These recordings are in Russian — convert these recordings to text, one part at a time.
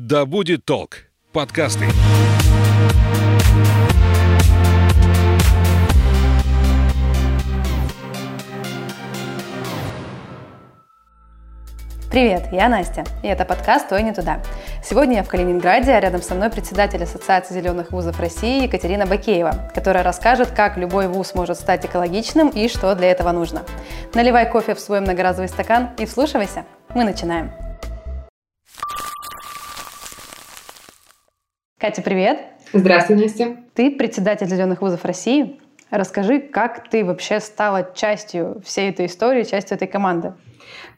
«Да будет толк» подкасты. Привет, я Настя, и это подкаст «Ой, не туда». Сегодня я в Калининграде, а рядом со мной председатель Ассоциации зеленых вузов России Екатерина Бакеева, которая расскажет, как любой вуз может стать экологичным и что для этого нужно. Наливай кофе в свой многоразовый стакан и вслушивайся. Мы начинаем. Катя, привет! Здравствуй, Настя! Ты председатель зеленых вузов России. Расскажи, как ты вообще стала частью всей этой истории, частью этой команды?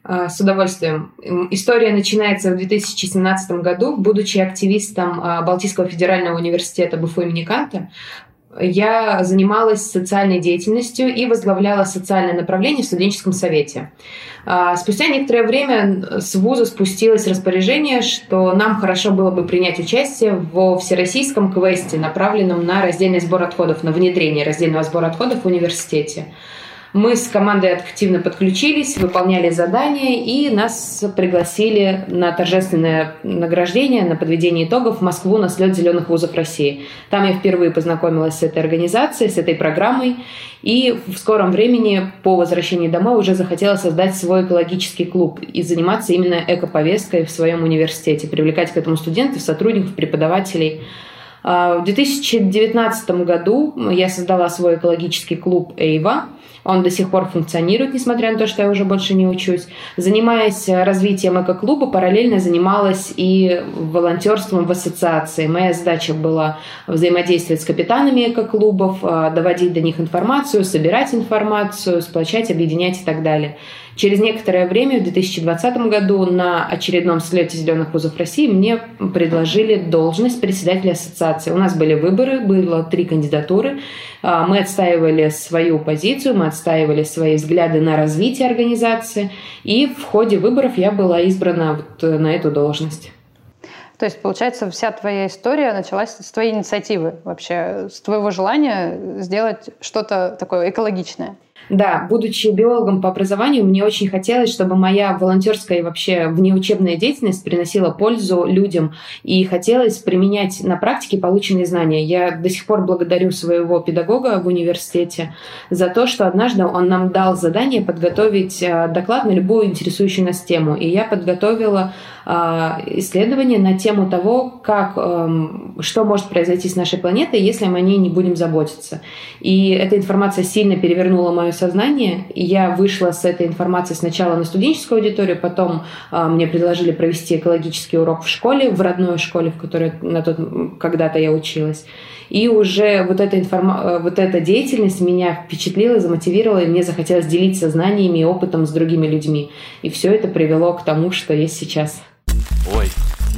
А, с удовольствием. История начинается в 2017 году. Будучи активистом а, Балтийского федерального университета БФУ имени Канта, я занималась социальной деятельностью и возглавляла социальное направление в студенческом совете. А, спустя некоторое время с вуза спустилось распоряжение, что нам хорошо было бы принять участие во всероссийском квесте, направленном на раздельный сбор отходов, на внедрение раздельного сбора отходов в университете. Мы с командой активно подключились, выполняли задания, и нас пригласили на торжественное награждение, на подведение итогов в Москву на слет зеленых вузов России. Там я впервые познакомилась с этой организацией, с этой программой, и в скором времени по возвращении домой уже захотела создать свой экологический клуб и заниматься именно экоповесткой в своем университете, привлекать к этому студентов, сотрудников, преподавателей. А, в 2019 году я создала свой экологический клуб «Эйва», он до сих пор функционирует, несмотря на то, что я уже больше не учусь. Занимаясь развитием эко-клуба, параллельно занималась и волонтерством в ассоциации. Моя задача была взаимодействовать с капитанами эко-клубов, а, доводить до них информацию, собирать информацию, сплочать, объединять и так далее. Через некоторое время, в 2020 году, на очередном слете «Зеленых вузов России» мне предложили должность председателя ассоциации. У нас были выборы, было три кандидатуры. А, мы отстаивали свою позицию, мы отстаивали свои взгляды на развитие организации. И в ходе выборов я была избрана вот на эту должность. То есть, получается, вся твоя история началась с твоей инициативы вообще, с твоего желания сделать что-то такое экологичное. Да, будучи биологом по образованию, мне очень хотелось, чтобы моя волонтерская и вообще внеучебная деятельность приносила пользу людям. И хотелось применять на практике полученные знания. Я до сих пор благодарю своего педагога в университете за то, что однажды он нам дал задание подготовить э, доклад на любую интересующую нас тему. И я подготовила а, исследование на тему того, как, эм, что может произойти с нашей планетой, если мы о ней не будем заботиться. И эта информация сильно перевернула мое сознание. И я вышла с этой информацией сначала на студенческую аудиторию, потом а, мне предложили провести экологический урок в школе, в родной школе, в которой на тот когда-то я училась. И уже вот эта, информа... Э, вот эта деятельность меня впечатлила, замотивировала, и мне захотелось делиться знаниями и опытом с другими людьми. И все это привело к тому, что есть сейчас. Ой,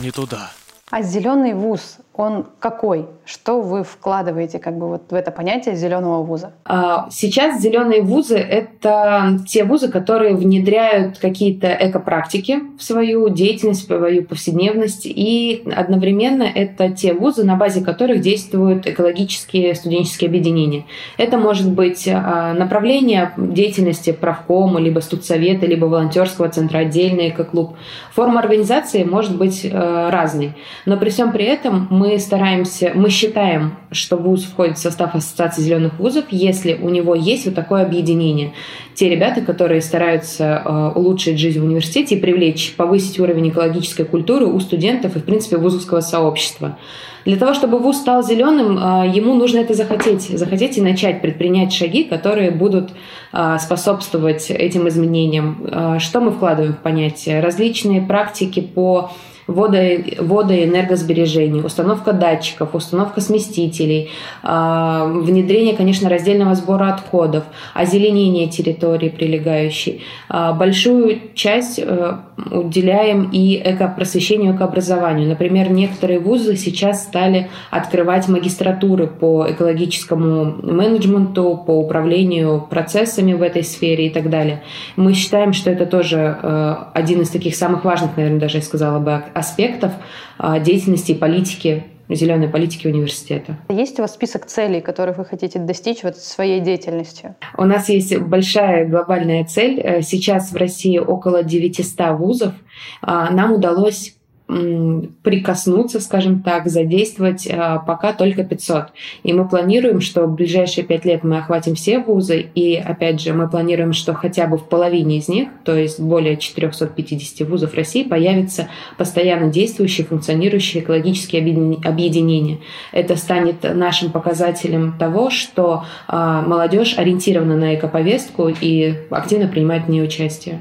не туда. А зеленый вуз, он какой? Что вы вкладываете как бы вот в это понятие зеленого вуза? А, сейчас зеленые вузы — это те вузы, которые внедряют какие-то экопрактики в свою деятельность, в свою повседневность, и одновременно это те вузы, на базе которых действуют экологические студенческие объединения. Это может быть а, направление деятельности правкома, либо студсовета, либо волонтерского центра, отдельный экоклуб. Форма организации может быть э, разной, но при всем при этом мы мы стараемся, мы считаем, что вуз входит в состав Ассоциации зеленых вузов, если у него есть вот такое объединение. Те ребята, которые стараются э, улучшить жизнь в университете и привлечь, повысить уровень экологической культуры у студентов и, в принципе, вузовского сообщества. Для того, чтобы вуз стал зеленым, э, ему нужно это захотеть. Захотеть и начать предпринять шаги, которые будут э, способствовать этим изменениям. Что мы вкладываем в понятие? Различные практики по водо, водоэнергосбережение, установка датчиков, установка сместителей, а, внедрение, конечно, раздельного сбора отходов, озеленение территории прилегающей. А, большую часть э, уделяем и экопросвещению, экообразованию. Например, некоторые вузы сейчас стали открывать магистратуры по экологическому менеджменту, по управлению процессами в этой сфере и так далее. Мы считаем, что это тоже э, один из таких самых важных, наверное, даже я сказала бы, аспектов а, деятельности и политики зеленой политики университета. Есть у вас список целей, которых вы хотите достичь вот своей деятельностью? У нас есть большая глобальная цель. Э, сейчас в России около 900 вузов. А, нам удалось прикоснуться, скажем так, задействовать а, пока только 500. И мы планируем, что в ближайшие 5 лет мы охватим все вузы, и опять же мы планируем, что хотя бы в половине из них, то есть более 450 вузов России, появится постоянно действующие, функционирующие экологические объединения. Это станет нашим показателем того, что а, молодежь ориентирована на экоповестку и активно принимает в ней участие.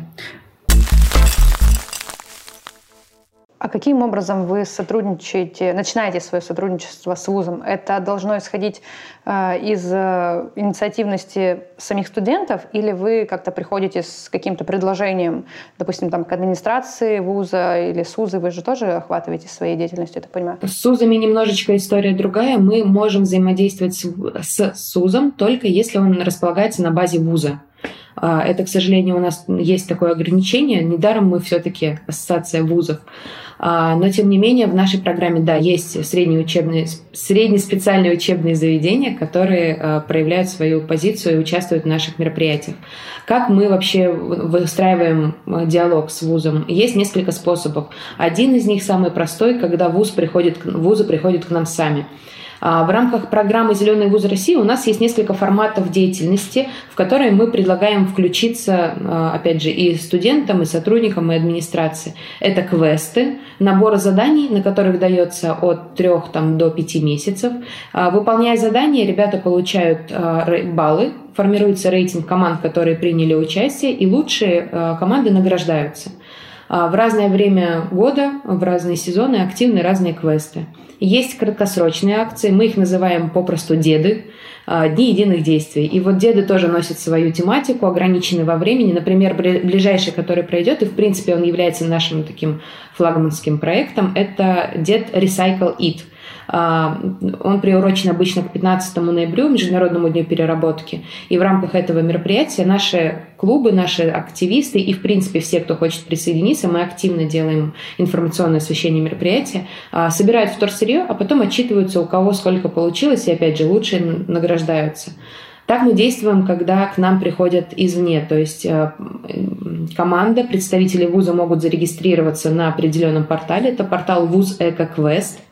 А каким образом вы сотрудничаете, начинаете свое сотрудничество с вузом? Это должно исходить э, из э, инициативности самих студентов или вы как-то приходите с каким-то предложением, допустим, там, к администрации вуза или с вузы, вы же тоже охватываете своей деятельностью, я так понимаю? С вузами немножечко история другая. Мы можем взаимодействовать с, с, с вузом только если он располагается на базе вуза. А, это, к сожалению, у нас есть такое ограничение. Недаром мы все-таки ассоциация вузов. А, но, тем не менее, в нашей программе, да, есть средние учебные, среднеспециальные учебные заведения, которые а, проявляют свою позицию и участвуют в наших мероприятиях. Как мы вообще выстраиваем диалог с вузом? Есть несколько способов. Один из них самый простой, когда вуз приходит, вузы приходят к нам сами. А, в рамках программы «Зеленый вуз России» у нас есть несколько форматов деятельности, в которые мы предлагаем включиться, а, опять же, и студентам, и сотрудникам, и администрации. Это квесты, набор заданий, на которых дается от 3 там, до 5 месяцев. А, выполняя задания, ребята получают баллы, формируется рейтинг команд, которые приняли участие, и лучшие команды награждаются. В разное время года, в разные сезоны активны разные квесты. Есть краткосрочные акции, мы их называем попросту «деды», а, дни единых действий. И вот деды тоже носят свою тематику, ограниченную во времени. Например, ближайший, который пройдет, и в принципе он является нашим таким флагманским проектом, это дед Recycle It. А, он приурочен обычно к 15 ноябрю, Международному дню переработки. И в рамках этого мероприятия наши клубы, наши активисты и, в принципе, все, кто хочет присоединиться, мы активно делаем информационное освещение мероприятия, а, собирают вторсырье, а потом отчитываются, у кого сколько получилось, и, опять же, лучшие награждаются. Так мы действуем, когда к нам приходят извне, то есть а, команда, представители вуза могут зарегистрироваться на определенном портале, это портал вуз Эко Квест –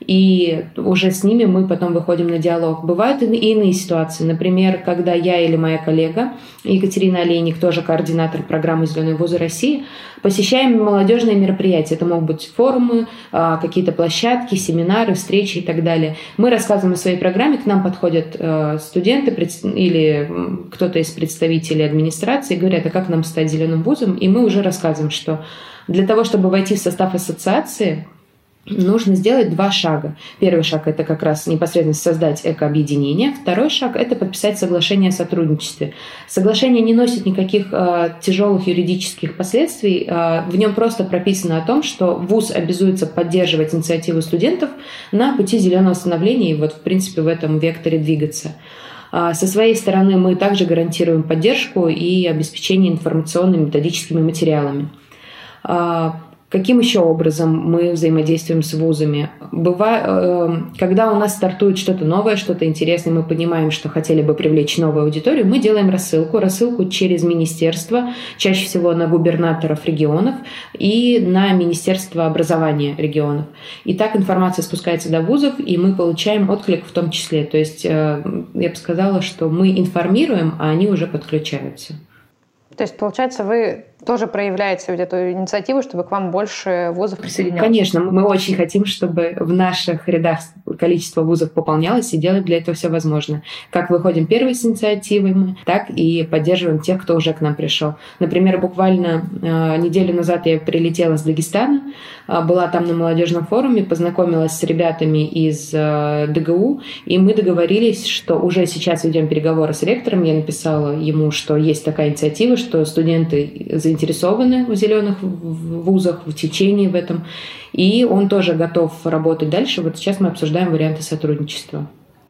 и уже с ними мы потом выходим на диалог. Бывают и иные ситуации. Например, когда я или моя коллега Екатерина Олейник, тоже координатор программы «Зеленые вузы России», посещаем молодежные мероприятия. Это могут быть форумы, а, какие-то площадки, семинары, встречи и так далее. Мы рассказываем о своей программе, к нам подходят э, студенты или кто-то из представителей администрации и говорят, а как нам стать зеленым вузом? И мы уже рассказываем, что для того, чтобы войти в состав ассоциации, нужно сделать два шага. Первый шаг – это как раз непосредственно создать экообъединение. Второй шаг – это подписать соглашение о сотрудничестве. Соглашение не носит никаких э, тяжелых юридических последствий. Э, в нем просто прописано о том, что ВУЗ обязуется поддерживать инициативу студентов на пути зеленого становления и вот, в принципе, в этом векторе двигаться. Со своей стороны мы также гарантируем поддержку и обеспечение информационными методическими материалами. Каким еще образом мы взаимодействуем с вузами? Бывает, э, когда у нас стартует что-то новое, что-то интересное, мы понимаем, что хотели бы привлечь новую аудиторию, мы делаем рассылку. Рассылку через министерство, чаще всего на губернаторов регионов и на Министерство образования регионов. И так информация спускается до вузов, и мы получаем отклик в том числе. То есть э, я бы сказала, что мы информируем, а они уже подключаются. То есть, получается, вы тоже проявляете вот эту инициативу, чтобы к вам больше вузов присоединялось? Конечно, мы очень хотим, чтобы в наших рядах количество вузов пополнялось и делаем для этого все возможное. Как выходим первые с инициативами, так и поддерживаем тех, кто уже к нам пришел. Например, буквально э, неделю назад я прилетела с Дагестана, э, была там на молодежном форуме, познакомилась с ребятами из э, ДГУ, и мы договорились, что уже сейчас ведем переговоры с ректором. Я написала ему, что есть такая инициатива, что студенты заинтересованы в зеленых вузах, в течении в этом. И он тоже готов работать дальше. Вот сейчас мы обсуждаем варианты сотрудничества.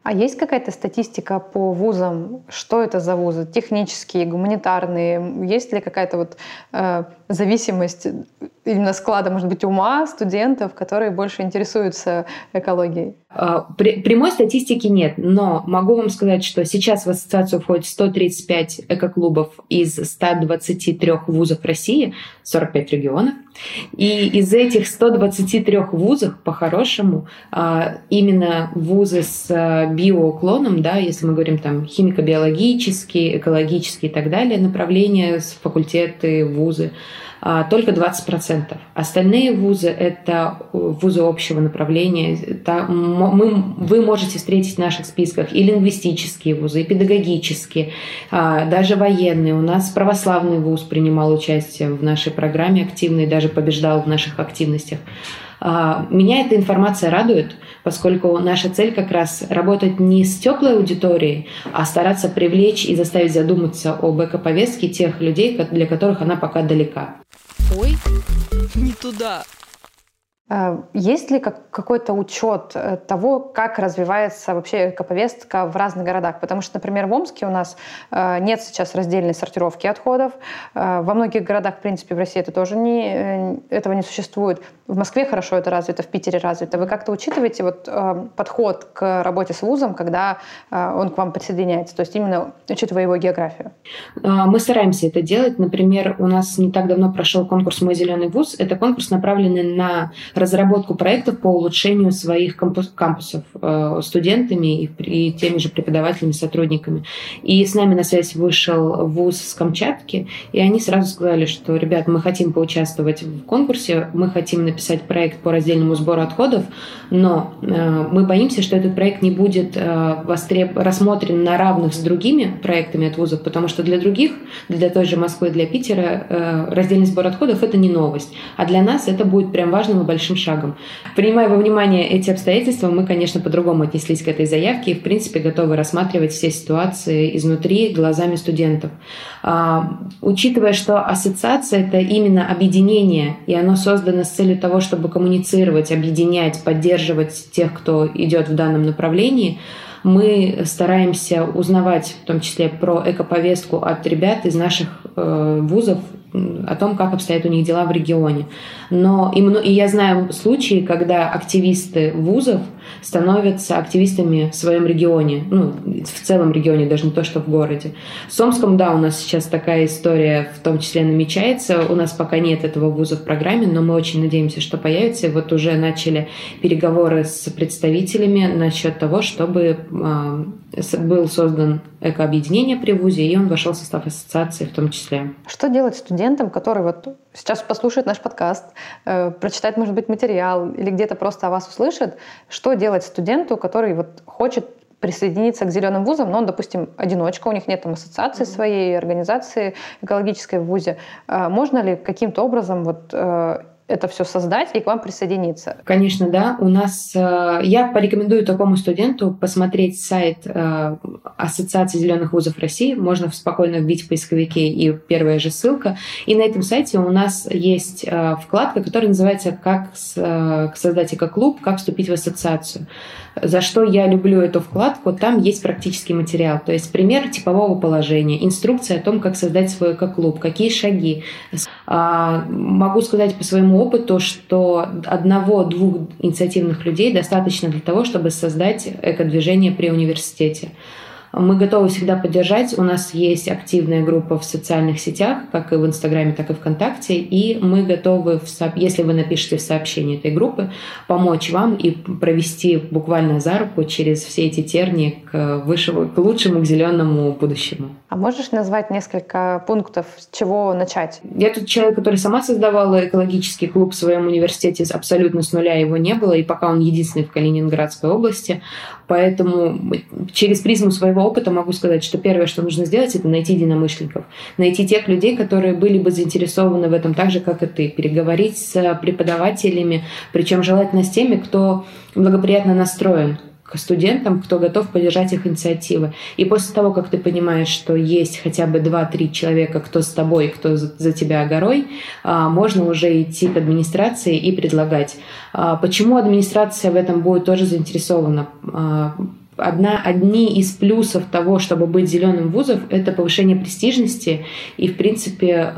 А есть какая-то статистика по вузам? Что это за вузы? Технические, гуманитарные? Есть ли какая-то вот э, зависимость именно склада, может быть, ума студентов, которые больше интересуются экологией? А, прямой статистики нет, но могу вам сказать, что сейчас в ассоциацию входит 135 экоклубов из 123 вузов России, 45 регионов. И из этих 123 вузов, по-хорошему, а, именно вузы с а, биоуклоном, да, если мы говорим там химико-биологические, экологические и так далее, направления, факультеты, вузы, только 20%. Остальные вузы — это вузы общего направления. Мы, вы можете встретить в наших списках и лингвистические вузы, и педагогические, а, даже военные. У нас православный вуз принимал участие в нашей программе активно даже побеждал в наших активностях. А, меня эта информация радует, поскольку наша цель как раз работать не с теплой аудиторией, а стараться привлечь и заставить задуматься об эко-повестке тех людей, для которых она пока далека. Ой, не туда. Э, есть ли какой-то учет э, того, как развивается вообще экоповестка в разных городах? Потому что, например, в Омске у нас э, нет сейчас раздельной сортировки отходов. Во многих городах, в принципе, в России это тоже не, этого не существует. В Москве хорошо это развито, в Питере развито. Вы как-то учитываете вот подход к работе с вузом, когда он к вам присоединяется? То есть именно учитывая его географию? Мы стараемся это делать. Например, у нас не так давно прошел конкурс «Мой зеленый вуз». Это конкурс, направленный на разработку проектов по улучшению своих кампусов э, студентами и, и теми же преподавателями, сотрудниками. И с нами на связь вышел вуз с Камчатки, и они сразу сказали, что, ребят, мы хотим поучаствовать в конкурсе, мы хотим написать проект по раздельному сбору отходов, но э, мы боимся, что этот проект не будет э, востреб... рассмотрен на равных с другими проектами от вузов, потому что для других, для той же Москвы, для Питера, раздельный сбор отходов — это не новость. А для нас это будет прям важным и большим большим шагом. Принимая во внимание эти обстоятельства, мы, конечно, по-другому отнеслись к этой заявке и, в принципе, готовы рассматривать все ситуации изнутри глазами студентов. А, учитывая, что ассоциация — это именно объединение, и оно создано с целью того, чтобы коммуницировать, объединять, поддерживать тех, кто идет в данном направлении, мы стараемся узнавать в том числе про экоповестку от ребят из наших э, вузов, о том, как обстоят у них дела в регионе. Но и, и я знаю случаи, когда активисты вузов становятся активистами в своем регионе, ну, в целом регионе, даже не то, что в городе. В Сомском, да, у нас сейчас такая история в том числе намечается. У нас пока нет этого вуза в программе, но мы очень надеемся, что появится. И вот уже начали переговоры с представителями насчет того, чтобы э, был создан экообъединение при ВУЗе, и он вошел в состав ассоциации в том числе. Что делать студентам, которые вот сейчас послушают наш подкаст, э, прочитают, может быть, материал или где-то просто о вас услышат, что делать студенту, который вот хочет присоединиться к зеленым вузам, но он, допустим, одиночка, у них нет там ассоциации mm-hmm. своей, организации экологической в вузе. Э, можно ли каким-то образом вот э, это все создать и к вам присоединиться? Конечно, да. У нас э, я порекомендую такому студенту посмотреть сайт э, Ассоциации зеленых вузов России. Можно спокойно вбить в поисковике и первая же ссылка. И на этом сайте у нас есть э, вкладка, которая называется «Как создать эко-клуб, как вступить в ассоциацию». За что я люблю эту вкладку, там есть практический материал, то есть пример типового положения, инструкция о том, как создать свой эко-клуб, какие шаги. А, могу сказать по своему опыту, что одного-двух инициативных людей достаточно для того, чтобы создать эко-движение при университете. Мы готовы всегда поддержать. У нас есть активная группа в социальных сетях, как и в Инстаграме, так и ВКонтакте. И мы готовы, если вы напишете в сообщении этой группы, помочь вам и провести буквально за руку через все эти тернии к, высшему, к лучшему, к зеленому будущему. А можешь назвать несколько пунктов, с чего начать? Я тут человек, который сама создавала экологический клуб в своем университете, абсолютно с нуля его не было, и пока он единственный в Калининградской области. Поэтому через призму своего опыта могу сказать, что первое, что нужно сделать, это найти единомышленников. Найти тех людей, которые были бы заинтересованы в этом так же, как и ты. Переговорить с преподавателями, причем желательно с теми, кто благоприятно настроен к студентам, кто готов поддержать их инициативы. И после того, как ты понимаешь, что есть хотя бы 2-3 человека, кто с тобой, кто за тебя горой, а, можно уже идти к администрации и предлагать. А, почему администрация в этом будет тоже заинтересована? А, одна, одни из плюсов того, чтобы быть зеленым вузов, это повышение престижности и, в принципе,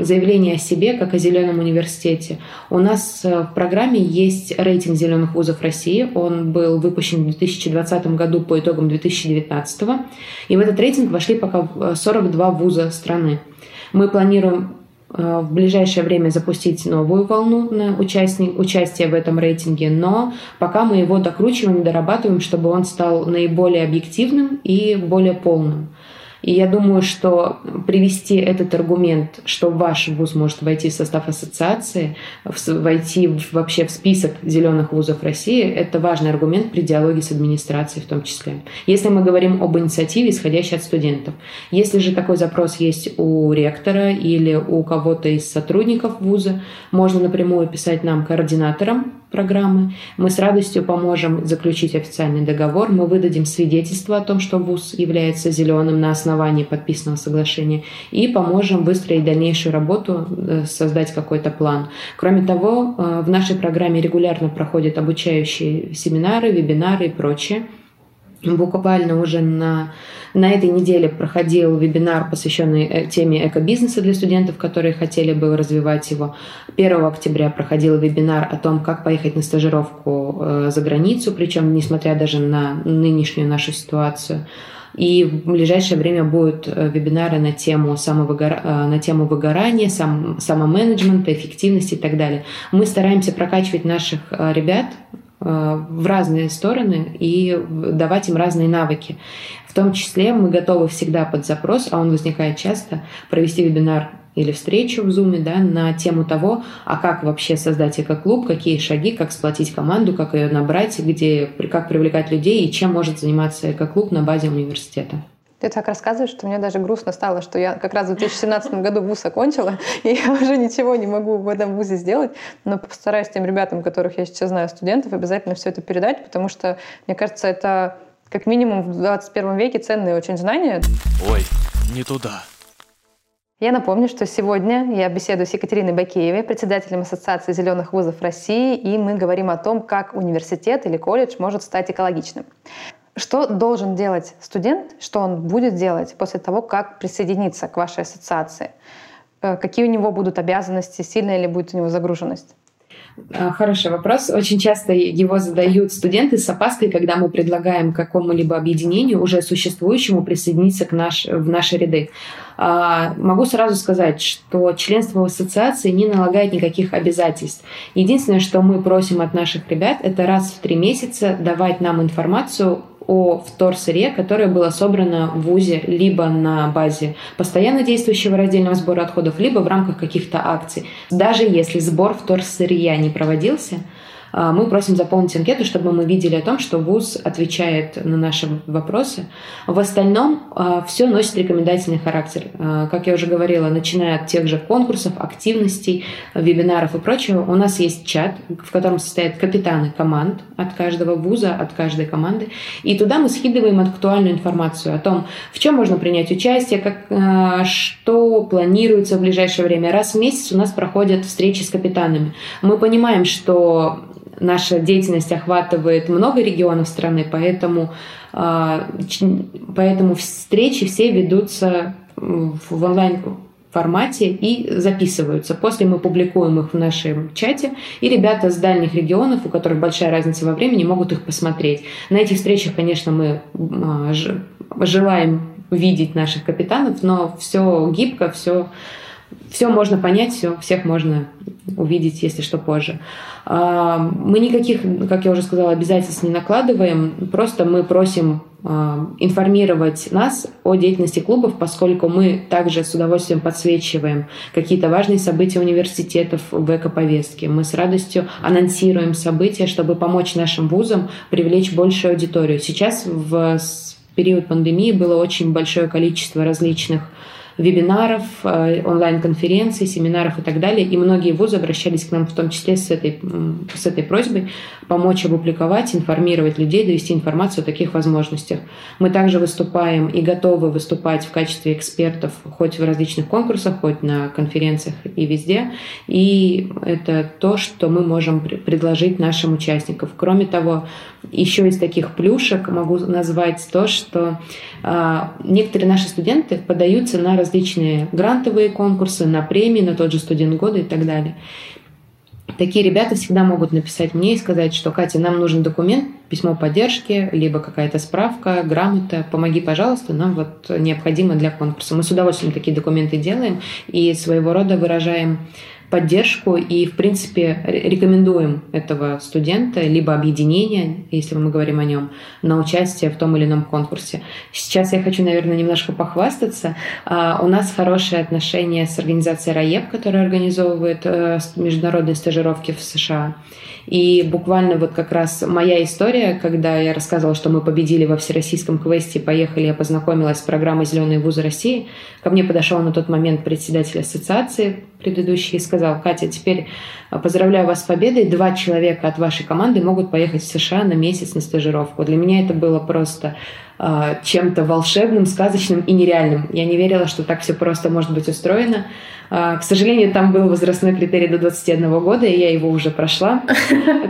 заявление о себе как о зеленом университете. У нас э, в программе есть рейтинг зеленых вузов России. Он был выпущен в 2020 году по итогам 2019. И в этот рейтинг вошли пока 42 вуза страны. Мы планируем Э, в ближайшее время запустить новую волну на участие, участие в этом рейтинге, но пока мы его докручиваем, дорабатываем, чтобы он стал наиболее объективным и более полным. И я думаю, что привести этот аргумент, что ваш вуз может войти в состав ассоциации, войти вообще в список зеленых вузов России, это важный аргумент при диалоге с администрацией в том числе. Если мы говорим об инициативе, исходящей от студентов. Если же такой запрос есть у ректора или у кого-то из сотрудников вуза, можно напрямую писать нам координаторам программы. Мы с радостью поможем заключить официальный договор. Мы выдадим свидетельство о том, что ВУЗ является зеленым на основании подписанного соглашения и поможем выстроить дальнейшую работу, э, создать какой-то план. Кроме того, э, в нашей программе регулярно проходят обучающие семинары, вебинары и прочее. Буквально уже на на этой неделе проходил вебинар, посвященный э, теме экобизнеса для студентов, которые хотели бы развивать его. 1 октября проходил вебинар о том, как поехать на стажировку э, за границу, причем несмотря даже на нынешнюю нашу ситуацию. И в ближайшее время будут э, вебинары на тему, самовыгора... на тему выгорания, сам... самоменеджмента, эффективности и так далее. Мы стараемся прокачивать наших ребят в разные стороны и давать им разные навыки. В том числе мы готовы всегда под запрос, а он возникает часто, провести вебинар или встречу в Zoom да, на тему того, а как вообще создать эко-клуб, какие шаги, как сплотить команду, как ее набрать, где, как привлекать людей и чем может заниматься эко-клуб на базе университета. Ты так рассказываешь, что мне даже грустно стало, что я как раз в 2017 году вуз окончила, и я уже ничего не могу в этом вузе сделать, но постараюсь тем ребятам, которых я сейчас знаю, студентов, обязательно все это передать, потому что, мне кажется, это как минимум в 21 веке ценные очень знания. Ой, не туда. Я напомню, что сегодня я беседую с Екатериной Бакеевой, председателем Ассоциации зеленых вузов России, и мы говорим о том, как университет или колледж может стать экологичным. Что должен делать студент, что он будет делать после того, как присоединиться к вашей ассоциации? Э, какие у него будут обязанности, сильная ли будет у него загруженность? А, хороший вопрос. Очень часто его задают студенты с опаской, когда мы предлагаем какому-либо объединению, уже существующему, присоединиться к наш, в наши ряды. А, могу сразу сказать, что членство в ассоциации не налагает никаких обязательств. Единственное, что мы просим от наших ребят, это раз в три месяца давать нам информацию о вторсырье, которое было собрано в ВУЗе либо на базе постоянно действующего раздельного сбора отходов, либо в рамках каких-то акций. Даже если сбор вторсырья не проводился, мы просим заполнить анкету, чтобы мы видели о том, что ВУЗ отвечает на наши вопросы. В остальном а, все носит рекомендательный характер. А, как я уже говорила, начиная от тех же конкурсов, активностей, вебинаров и прочего, у нас есть чат, в котором состоят капитаны команд от каждого вуза, от каждой команды. И туда мы скидываем актуальную информацию о том, в чем можно принять участие, как, что планируется в ближайшее время. Раз в месяц у нас проходят встречи с капитанами. Мы понимаем, что наша деятельность охватывает много регионов страны, поэтому, а, поэтому встречи все ведутся в онлайн формате и записываются. После мы публикуем их в нашем чате, и ребята с дальних регионов, у которых большая разница во времени, могут их посмотреть. На этих встречах, конечно, мы а, желаем видеть наших капитанов, но все гибко, все все можно понять, все, всех можно увидеть, если что, позже. А, мы никаких, как я уже сказала, обязательств не накладываем, просто мы просим а, информировать нас о деятельности клубов, поскольку мы также с удовольствием подсвечиваем какие-то важные события университетов в эко-повестке. Мы с радостью анонсируем события, чтобы помочь нашим вузам привлечь большую аудиторию. Сейчас в период пандемии было очень большое количество различных вебинаров, э, онлайн-конференций, семинаров и так далее. И многие вузы обращались к нам в том числе с этой, с этой просьбой помочь опубликовать, информировать людей, довести информацию о таких возможностях. Мы также выступаем и готовы выступать в качестве экспертов хоть в различных конкурсах, хоть на конференциях и везде. И это то, что мы можем предложить нашим участникам. Кроме того, еще из таких плюшек могу назвать то, что э, некоторые наши студенты подаются на различные грантовые конкурсы, на премии, на тот же студент года и так далее. Такие ребята всегда могут написать мне и сказать, что Катя, нам нужен документ, письмо поддержки, либо какая-то справка, грамота, помоги, пожалуйста, нам вот необходимо для конкурса. Мы с удовольствием такие документы делаем и своего рода выражаем поддержку и, в принципе, рекомендуем этого студента, либо объединение, если мы говорим о нем, на участие в том или ином конкурсе. Сейчас я хочу, наверное, немножко похвастаться. А, у нас хорошие отношения с организацией РАЕП, которая организовывает э, международные стажировки в США. И буквально вот как раз моя история, когда я рассказывала, что мы победили во всероссийском квесте, поехали, я познакомилась с программой «Зеленые вузы России», ко мне подошел на тот момент председатель ассоциации предыдущий сказал, Катя, теперь а, поздравляю вас с победой, два человека от вашей команды могут поехать в США на месяц на стажировку. Для меня это было просто э, чем-то волшебным, сказочным и нереальным. Я не верила, что так все просто может быть устроено. А, к сожалению, там был возрастной критерий до 21 года, и я его уже прошла.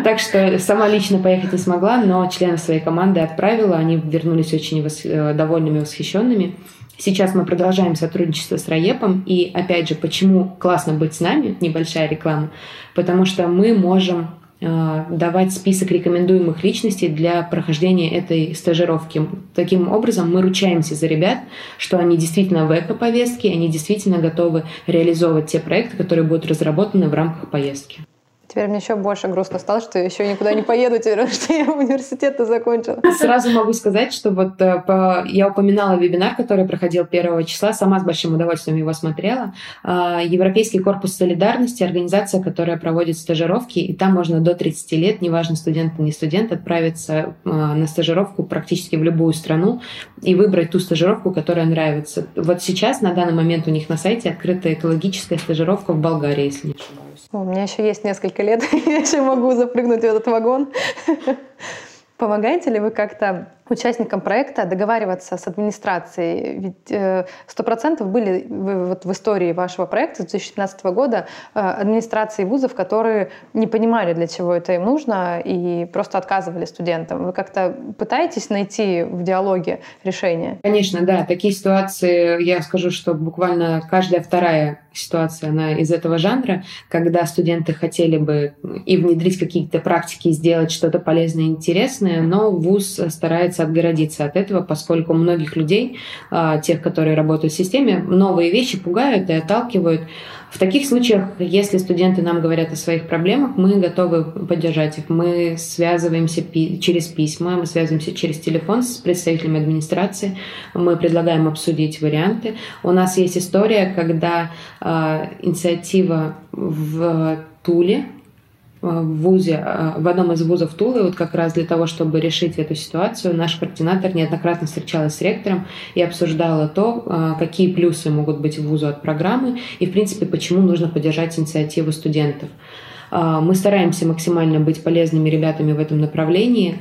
Так что сама лично поехать не смогла, но членов своей команды отправила. Они вернулись очень э, довольными, восхищенными. Сейчас мы продолжаем сотрудничество с Раепом. И опять же, почему классно быть с нами, небольшая реклама, потому что мы можем Э, давать список рекомендуемых личностей для прохождения этой стажировки. Таким образом, мы ручаемся за ребят, что они действительно в эко-повестке, они действительно готовы реализовывать те проекты, которые будут разработаны в рамках поездки. Теперь мне еще больше грустно стало, что я еще никуда не поеду, теперь, что я университет закончила. Сразу могу сказать, что вот э, по, я упоминала вебинар, который проходил первого числа, сама с большим удовольствием его смотрела. А, Европейский корпус солидарности, организация, которая проводит стажировки, и там можно до 30 лет, неважно, студент или не студент, отправиться а, на стажировку практически в любую страну и выбрать ту стажировку, которая нравится. Вот сейчас, на данный момент, у них на сайте открыта экологическая стажировка в Болгарии, если не ошибаюсь. У меня еще есть несколько лет, я еще могу запрыгнуть в этот вагон. Помогаете ли вы как-то участникам проекта договариваться с администрацией? Ведь э, сто процентов были вот в истории вашего проекта с 2017 года э, администрации вузов, которые не понимали, для чего это им нужно, и просто отказывали студентам. Вы как-то пытаетесь найти в диалоге решение? Конечно, да. Такие ситуации, я скажу, что буквально каждая вторая ситуация, она из этого жанра, когда студенты хотели бы и внедрить какие-то практики, сделать что-то полезное и интересное, но вуз старается старается отгородиться от этого, поскольку многих людей, а, тех, которые работают в системе, новые вещи пугают и отталкивают. В таких случаях, если студенты нам говорят о своих проблемах, мы готовы поддержать их. Мы связываемся через письма, мы связываемся через телефон с представителями администрации, мы предлагаем обсудить варианты. У нас есть история, когда э, инициатива в Туле в ВУЗе, э, в одном из вузов Тулы, вот как раз для того, чтобы решить эту ситуацию, наш координатор неоднократно встречалась с ректором и обсуждала то, э, какие плюсы могут быть в вузу от программы и, в принципе, почему нужно поддержать инициативу студентов. Мы стараемся максимально быть полезными ребятами в этом направлении.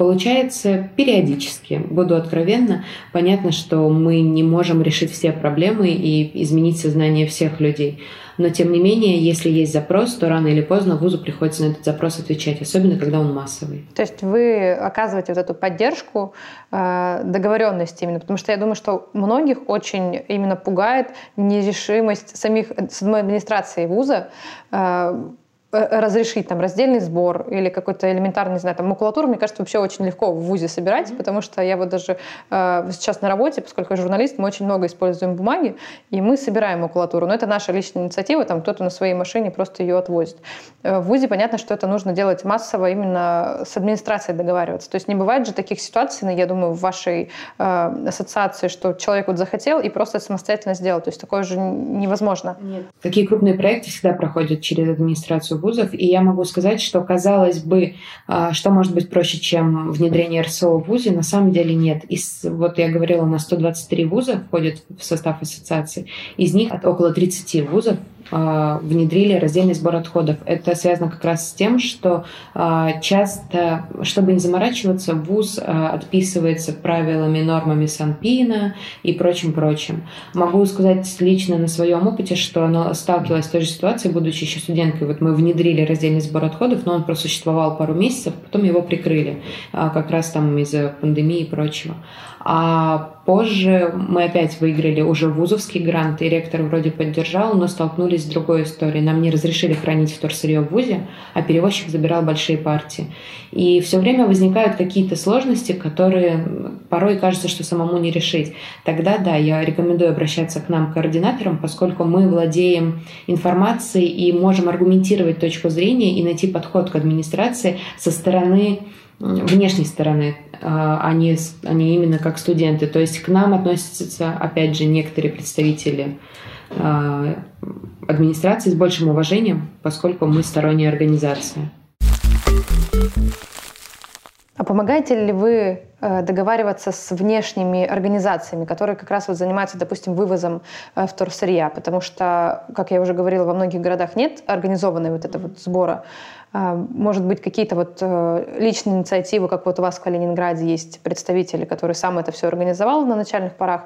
Получается периодически, буду откровенна, понятно, что мы не можем решить все проблемы и изменить сознание всех людей. Но тем не менее, если есть запрос, то рано или поздно вузу приходится на этот запрос отвечать, особенно когда он массовый. То есть вы оказываете вот эту поддержку э, договоренности именно, потому что я думаю, что многих очень именно пугает нерешимость самих самой администрации вуза Э, разрешить там раздельный сбор или какой-то элементарный, не знаю, там макулатуру, мне кажется, вообще очень легко в ВУЗе собирать, mm-hmm. потому что я вот даже э, сейчас на работе, поскольку я журналист, мы очень много используем бумаги, и мы собираем макулатуру. Но это наша личная инициатива, там кто-то на своей машине просто ее отвозит. Э, в ВУЗе понятно, что это нужно делать массово, именно с администрацией договариваться. То есть не бывает же таких ситуаций, я думаю, в вашей э, ассоциации, что человек вот захотел и просто самостоятельно сделал. То есть такое же невозможно. Нет. Такие крупные проекты всегда проходят через администрацию вузов, и я могу сказать, что, казалось бы, а, что может быть проще, чем внедрение РСО в вузе, на самом деле нет. Из, вот я говорила, на 123 вуза входят в состав ассоциации, из них около 30 вузов внедрили раздельный сбор отходов. Это связано как раз с тем, что а, часто, чтобы не заморачиваться, ВУЗ а, отписывается правилами, нормами Санпина и прочим-прочим. Могу сказать лично на своем опыте, что она сталкивалась с той же ситуацией, будучи еще студенткой. Вот мы внедрили раздельный сбор отходов, но он просуществовал пару месяцев, потом его прикрыли, как раз там из-за пандемии и прочего. А позже мы опять выиграли уже вузовский грант, и ректор вроде поддержал, но столкнулись с другой историей. Нам не разрешили хранить вторсырье в вузе, а перевозчик забирал большие партии. И все время возникают какие-то сложности, которые порой кажется, что самому не решить. Тогда, да, я рекомендую обращаться к нам, координаторам, поскольку мы владеем информацией и можем аргументировать точку зрения и найти подход к администрации со стороны внешней стороны, а, а не, а не именно как студенты. То есть к нам относятся, опять же, некоторые представители а, администрации с большим уважением, поскольку мы сторонняя организация. А помогаете ли вы э, договариваться с внешними организациями, которые как раз вот занимаются, допустим, вывозом э, вторсырья? Потому что, как я уже говорила, во многих городах нет организованной вот этого вот сбора. А, может быть, какие-то вот э, личные инициативы, как вот у вас в Калининграде есть представители, которые сам это все организовал на начальных порах.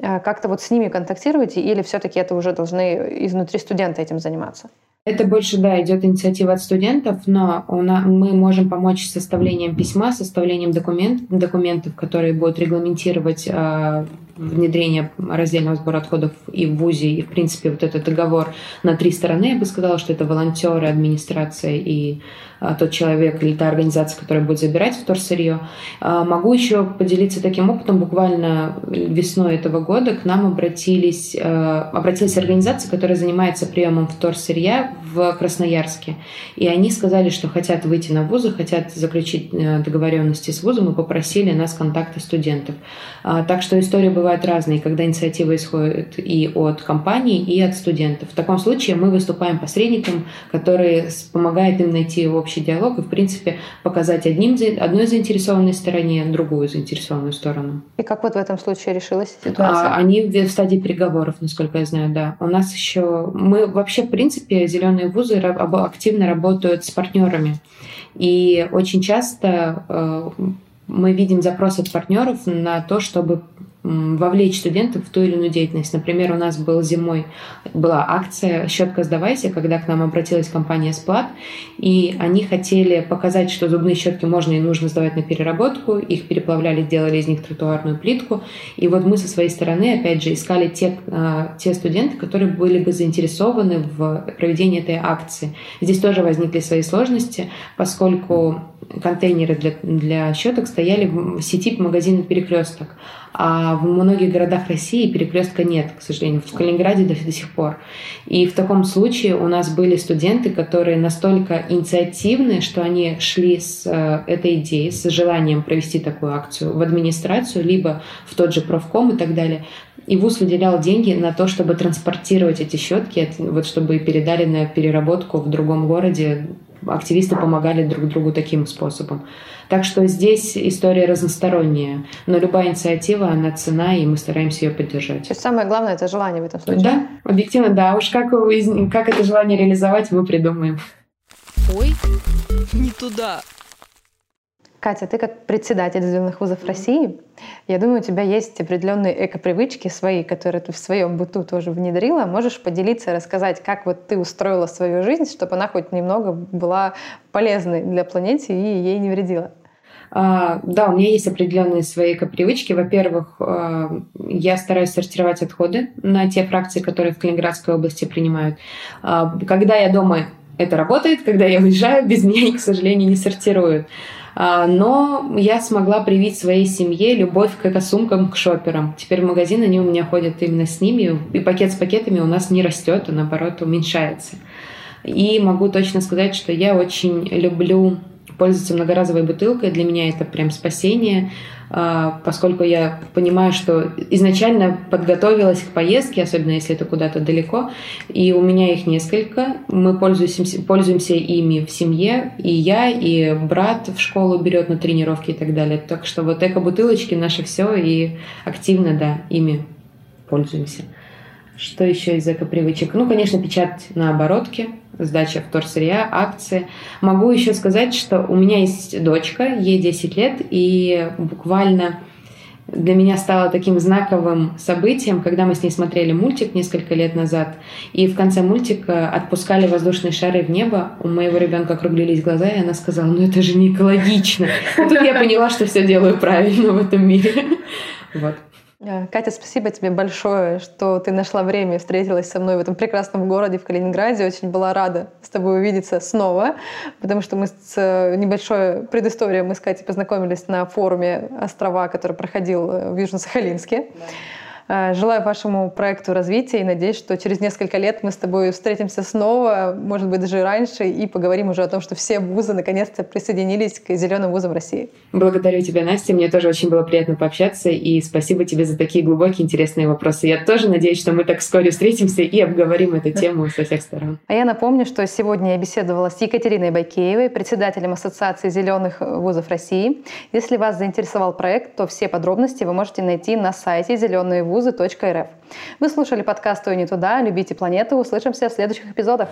Как-то вот с ними контактируете или все-таки это уже должны изнутри студента этим заниматься? Это больше, да, идет инициатива от студентов, но у нас, мы можем помочь с составлением письма, составлением документ, документов, которые будут регламентировать э, внедрение раздельного сбора отходов и в ВУЗе, и, в принципе, вот этот договор на три стороны, я бы сказала, что это волонтеры, администрация и а, тот человек или та организация, которая будет забирать вторсырье. А, могу еще поделиться таким опытом. Буквально весной этого года к нам обратились, а, обратилась организация, которая занимается приемом вторсырья в Красноярске. И они сказали, что хотят выйти на вузы, хотят заключить э, договоренности с вузом и попросили нас контакты студентов. Так что истории бывают разные, когда инициатива исходит и от компаний, и от студентов. В таком случае мы выступаем посредником, который помогает им найти общий диалог и, в принципе, показать одним, одной заинтересованной стороне другую заинтересованную сторону. И как вот в этом случае решилась ситуация? А, они в стадии переговоров, насколько я знаю, да. У нас еще... Мы вообще, в принципе, зеленые вузы активно работают с партнерами. И очень часто э, мы видим запрос от партнеров на то, чтобы вовлечь студентов в ту или иную деятельность. Например, у нас был зимой была акция «Щетка сдавайся», когда к нам обратилась компания «Сплат», и они хотели показать, что зубные щетки можно и нужно сдавать на переработку, их переплавляли, делали из них тротуарную плитку, и вот мы со своей стороны, опять же, искали те, а, те студенты, которые были бы заинтересованы в проведении этой акции. Здесь тоже возникли свои сложности, поскольку контейнеры для, для щеток стояли в сети магазина «Перекресток», а в многих городах России перекрестка нет, к сожалению, в Калининграде до, сих пор. И в таком случае у нас были студенты, которые настолько инициативны, что они шли с э, этой идеей, с желанием провести такую акцию в администрацию, либо в тот же профком и так далее. И ВУЗ выделял деньги на то, чтобы транспортировать эти щетки, вот чтобы передали на переработку в другом городе. Активисты помогали друг другу таким способом. Так что здесь история разносторонняя. Но любая инициатива, она цена, и мы стараемся ее поддержать. То есть самое главное — это желание в этом случае? Да, объективно, да. Уж как, как это желание реализовать, мы придумаем. Ой, не туда. Катя, ты как председатель зеленых вузов России, я думаю, у тебя есть определенные эко-привычки свои, которые ты в своем быту тоже внедрила. Можешь поделиться, рассказать, как вот ты устроила свою жизнь, чтобы она хоть немного была полезной для планеты и ей не вредила? Uh, да, у меня есть определенные свои эко-привычки. Во-первых, uh, я стараюсь сортировать отходы на те фракции, которые в Калининградской области принимают. Uh, когда я дома, это работает. Когда я уезжаю, без меня, к сожалению, не сортируют. А, но я смогла привить своей семье любовь к экосумкам, к шоперам. Теперь в магазин они у меня ходят именно с ними, и пакет с пакетами у нас не растет, а наоборот уменьшается. И могу точно сказать, что я очень люблю пользоваться многоразовой бутылкой. Для меня это прям спасение, а, поскольку я понимаю, что изначально подготовилась к поездке, особенно если это куда-то далеко, и у меня их несколько. Мы пользуемся, пользуемся ими в семье, и я, и брат в школу берет на тренировки и так далее. Так что вот эко-бутылочки наше все, и активно, да, ими пользуемся. Что еще из эко-привычек? Ну, конечно, печать на оборотке, сдача вторсырья, акции. Могу еще сказать, что у меня есть дочка, ей 10 лет, и буквально для меня стало таким знаковым событием, когда мы с ней смотрели мультик несколько лет назад, и в конце мультика отпускали воздушные шары в небо, у моего ребенка округлились глаза, и она сказала, ну это же не экологично. И тут я поняла, что все делаю правильно в этом мире. Вот. Э, Катя, спасибо тебе большое, что ты нашла время и встретилась со мной в этом прекрасном городе, в Калининграде. Очень была рада с тобой увидеться снова, потому что мы с э, небольшой предысторией мы с Катей познакомились на форуме «Острова», который проходил э, в Южно-Сахалинске. Да. Э, желаю вашему проекту развития и надеюсь, что через несколько лет мы с тобой встретимся снова, может быть, даже раньше, и поговорим уже о том, что все вузы наконец-то присоединились к зеленым вузам России. Благодарю тебя, Настя. Мне тоже очень было приятно пообщаться, и спасибо тебе за такие глубокие, интересные вопросы. Я тоже надеюсь, что мы так вскоре встретимся и обговорим эту тему со всех сторон. А я напомню, что сегодня я беседовала с Екатериной Байкеевой, председателем Ассоциации зеленых вузов России. Если вас заинтересовал проект, то все подробности вы можете найти на сайте зеленые вузы вузы.рф. Вы слушали подкаст «Ой, не туда». Любите планету. Услышимся в следующих эпизодах.